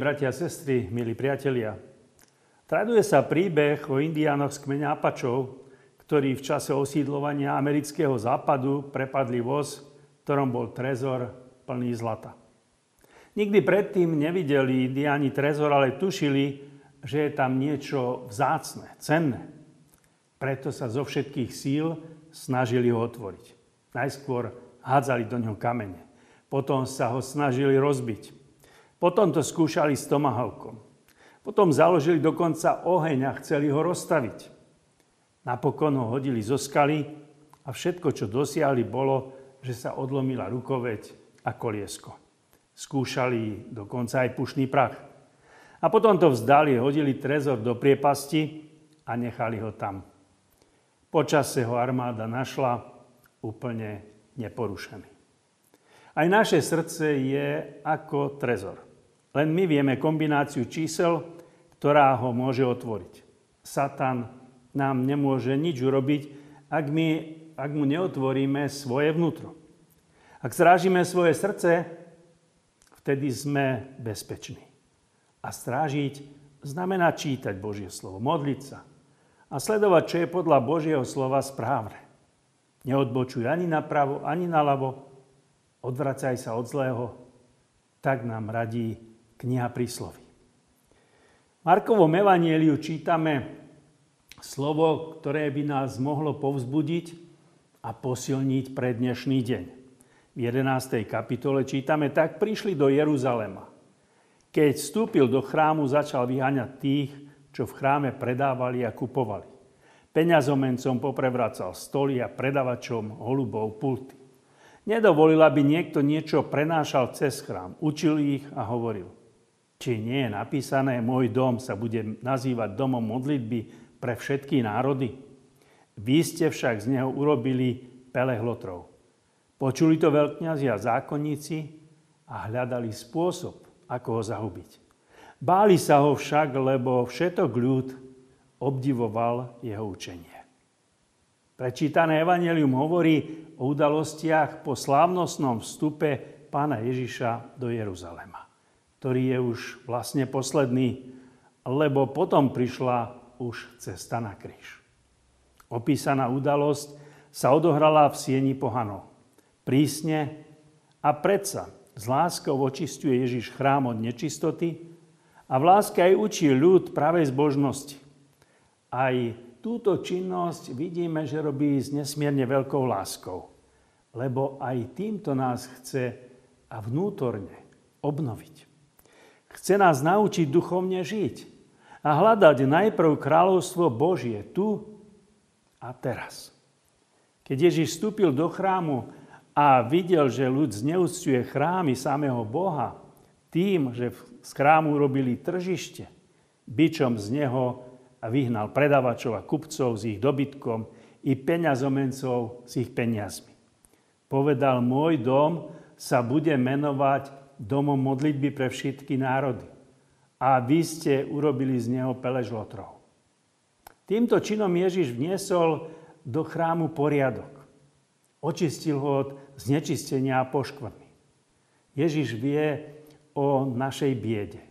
Bratia a sestry, milí priatelia, traduje sa príbeh o indiánoch z kmeňa Apačov, ktorí v čase osídlovania amerického západu prepadli voz, v ktorom bol trezor plný zlata. Nikdy predtým nevideli indiáni trezor, ale tušili, že je tam niečo vzácne, cenné. Preto sa zo všetkých síl snažili ho otvoriť. Najskôr hádzali do ňoho kamene. Potom sa ho snažili rozbiť. Potom to skúšali s tomahawkom. Potom založili dokonca oheň a chceli ho rozstaviť. Napokon ho hodili zo skaly a všetko, čo dosiahli, bolo, že sa odlomila rukoveď a koliesko. Skúšali dokonca aj pušný prach. A potom to vzdali, hodili trezor do priepasti a nechali ho tam. Počase ho armáda našla úplne neporušený. Aj naše srdce je ako trezor. Len my vieme kombináciu čísel, ktorá ho môže otvoriť. Satan nám nemôže nič urobiť, ak, my, ak mu neotvoríme svoje vnútro. Ak zrážime svoje srdce, vtedy sme bezpeční. A strážiť znamená čítať Božie slovo, modliť sa a sledovať, čo je podľa Božieho slova správne. Neodbočuj ani napravo, ani naľavo, odvracaj sa od zlého, tak nám radí kniha prísloví. V Markovom evanieliu čítame slovo, ktoré by nás mohlo povzbudiť a posilniť pre dnešný deň. V 11. kapitole čítame, tak prišli do Jeruzalema. Keď vstúpil do chrámu, začal vyháňať tých, čo v chráme predávali a kupovali. Peňazomencom poprevracal stoly a predavačom holubov pulty. Nedovolil, aby niekto niečo prenášal cez chrám. Učil ich a hovoril – či nie je napísané, môj dom sa bude nazývať domom modlitby pre všetky národy? Vy ste však z neho urobili pelehlotrov. Počuli to veľkňazi a zákonníci a hľadali spôsob, ako ho zahubiť. Báli sa ho však, lebo všetok ľud obdivoval jeho učenie. Prečítané evanelium hovorí o udalostiach po slávnostnom vstupe pána Ježiša do Jeruzalema ktorý je už vlastne posledný, lebo potom prišla už cesta na kríž. Opísaná udalosť sa odohrala v sieni pohanov. Prísne a predsa s láskou očistuje Ježiš chrám od nečistoty a v láske aj učí ľud pravej zbožnosti. Aj túto činnosť vidíme, že robí s nesmierne veľkou láskou, lebo aj týmto nás chce a vnútorne obnoviť. Chce nás naučiť duchovne žiť a hľadať najprv kráľovstvo Božie tu a teraz. Keď Ježiš vstúpil do chrámu a videl, že ľud zneúctuje chrámy samého Boha tým, že z chrámu robili tržište, byčom z neho a vyhnal predavačov a kupcov s ich dobytkom i peňazomencov s ich peniazmi. Povedal, môj dom sa bude menovať domom modlitby pre všetky národy. A vy ste urobili z neho pelež. Týmto činom Ježiš vniesol do chrámu poriadok. Očistil ho od znečistenia a poškvrny. Ježiš vie o našej biede,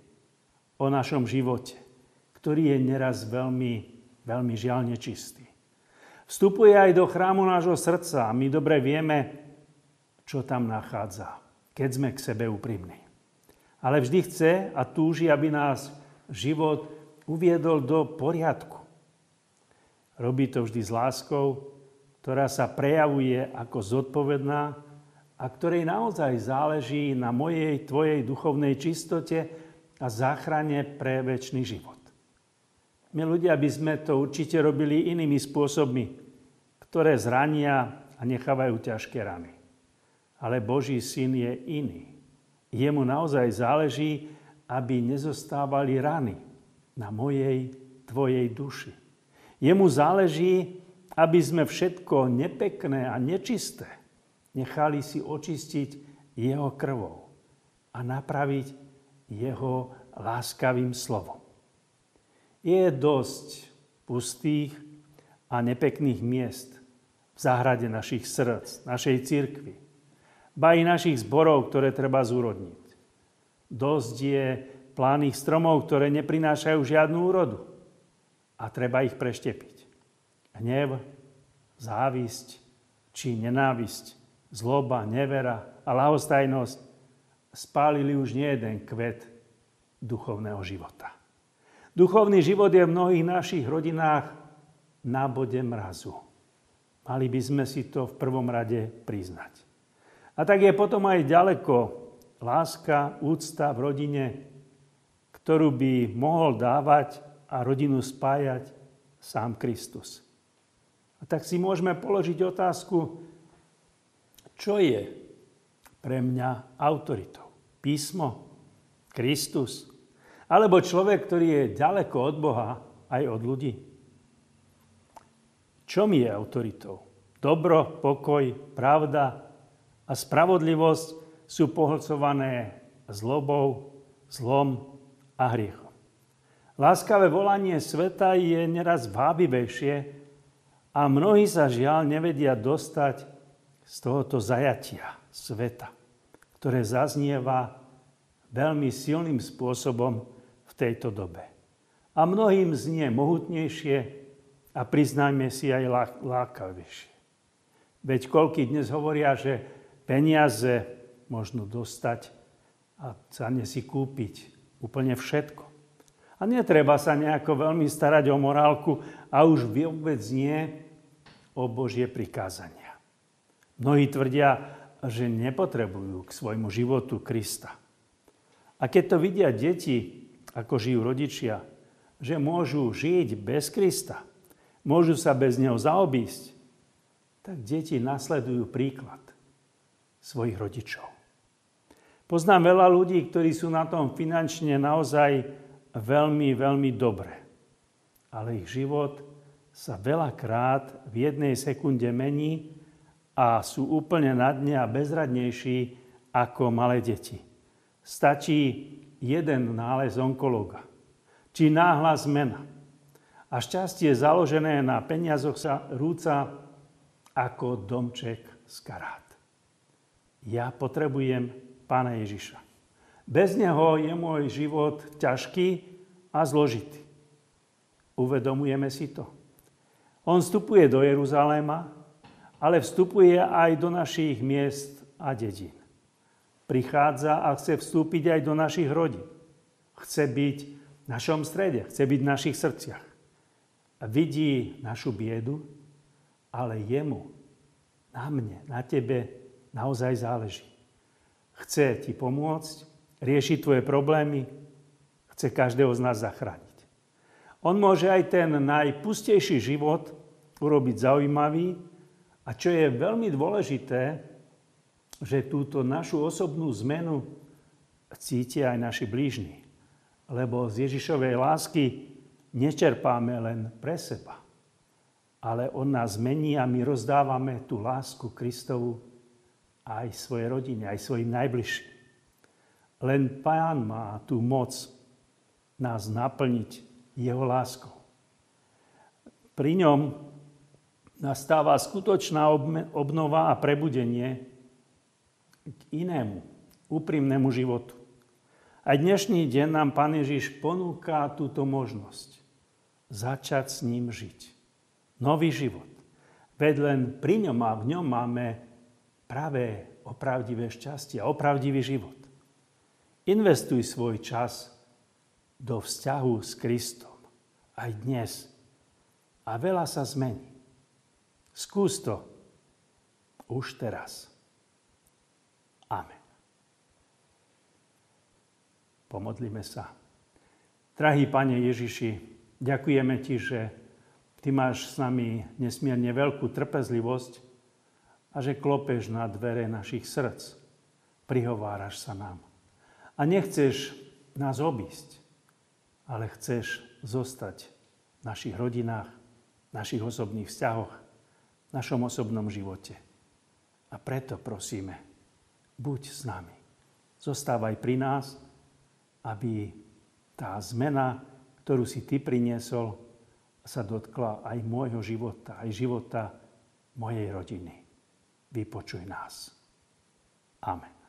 o našom živote, ktorý je neraz veľmi, veľmi žiaľ nečistý. Vstupuje aj do chrámu nášho srdca a my dobre vieme, čo tam nachádza keď sme k sebe úprimní. Ale vždy chce a túži, aby nás život uviedol do poriadku. Robí to vždy s láskou, ktorá sa prejavuje ako zodpovedná a ktorej naozaj záleží na mojej, tvojej duchovnej čistote a záchrane pre väčší život. My ľudia by sme to určite robili inými spôsobmi, ktoré zrania a nechávajú ťažké rany ale Boží syn je iný. Jemu naozaj záleží, aby nezostávali rany na mojej, tvojej duši. Jemu záleží, aby sme všetko nepekné a nečisté nechali si očistiť jeho krvou a napraviť jeho láskavým slovom. Je dosť pustých a nepekných miest v záhrade našich srdc, našej cirkvi ba i našich zborov, ktoré treba zúrodniť. Dosť je plánnych stromov, ktoré neprinášajú žiadnu úrodu. A treba ich preštepiť. Hnev, závisť či nenávisť, zloba, nevera a lahostajnosť spálili už nie jeden kvet duchovného života. Duchovný život je v mnohých našich rodinách na bode mrazu. Mali by sme si to v prvom rade priznať. A tak je potom aj ďaleko láska, úcta v rodine, ktorú by mohol dávať a rodinu spájať sám Kristus. A tak si môžeme položiť otázku, čo je pre mňa autoritou? Písmo? Kristus? Alebo človek, ktorý je ďaleko od Boha aj od ľudí? Čo mi je autoritou? Dobro, pokoj, pravda a spravodlivosť sú pohlcované zlobou, zlom a hriechom. Láskavé volanie sveta je neraz vábivejšie a mnohí sa žiaľ nevedia dostať z tohoto zajatia sveta, ktoré zaznieva veľmi silným spôsobom tejto dobe. A mnohým znie mohutnejšie a priznajme si aj lákavejšie. Veď koľky dnes hovoria, že peniaze možno dostať a sa si kúpiť úplne všetko. A netreba sa nejako veľmi starať o morálku a už vôbec nie o Božie prikázania. Mnohí tvrdia, že nepotrebujú k svojmu životu Krista. A keď to vidia deti, ako žijú rodičia, že môžu žiť bez Krista, môžu sa bez Neho zaobísť, tak deti nasledujú príklad svojich rodičov. Poznám veľa ľudí, ktorí sú na tom finančne naozaj veľmi, veľmi dobre. Ale ich život sa veľakrát v jednej sekunde mení a sú úplne na dne a bezradnejší ako malé deti. Stačí jeden nález onkologa, či náhla zmena. A šťastie založené na peniazoch sa rúca ako domček z karát. Ja potrebujem Pána Ježiša. Bez Neho je môj život ťažký a zložitý. Uvedomujeme si to. On vstupuje do Jeruzaléma, ale vstupuje aj do našich miest a dedín prichádza a chce vstúpiť aj do našich rodín. Chce byť v našom strede, chce byť v našich srdciach. A vidí našu biedu, ale jemu, na mne, na tebe naozaj záleží. Chce ti pomôcť, riešiť tvoje problémy, chce každého z nás zachrániť. On môže aj ten najpustejší život urobiť zaujímavý a čo je veľmi dôležité, že túto našu osobnú zmenu cítia aj naši blížni. Lebo z Ježišovej lásky nečerpáme len pre seba, ale On nás mení a my rozdávame tú lásku Kristovu aj svojej rodine, aj svojim najbližším. Len Pán má tú moc nás naplniť Jeho láskou. Pri ňom nastáva skutočná obnova a prebudenie, k inému, úprimnému životu. A dnešný deň nám Pán Ježiš ponúka túto možnosť. Začať s ním žiť. Nový život. Veď len pri ňom a v ňom máme práve opravdivé šťastie a opravdivý život. Investuj svoj čas do vzťahu s Kristom aj dnes. A veľa sa zmení. Skús to už teraz. Amen. Pomodlíme sa. Drahý Pane Ježiši, ďakujeme Ti, že Ty máš s nami nesmierne veľkú trpezlivosť a že klopeš na dvere našich srdc. Prihováraš sa nám. A nechceš nás obísť, ale chceš zostať v našich rodinách, v našich osobných vzťahoch, v našom osobnom živote. A preto prosíme, buď s nami. Zostávaj pri nás, aby tá zmena, ktorú si Ty priniesol, sa dotkla aj môjho života, aj života mojej rodiny. Vypočuj nás. Amen.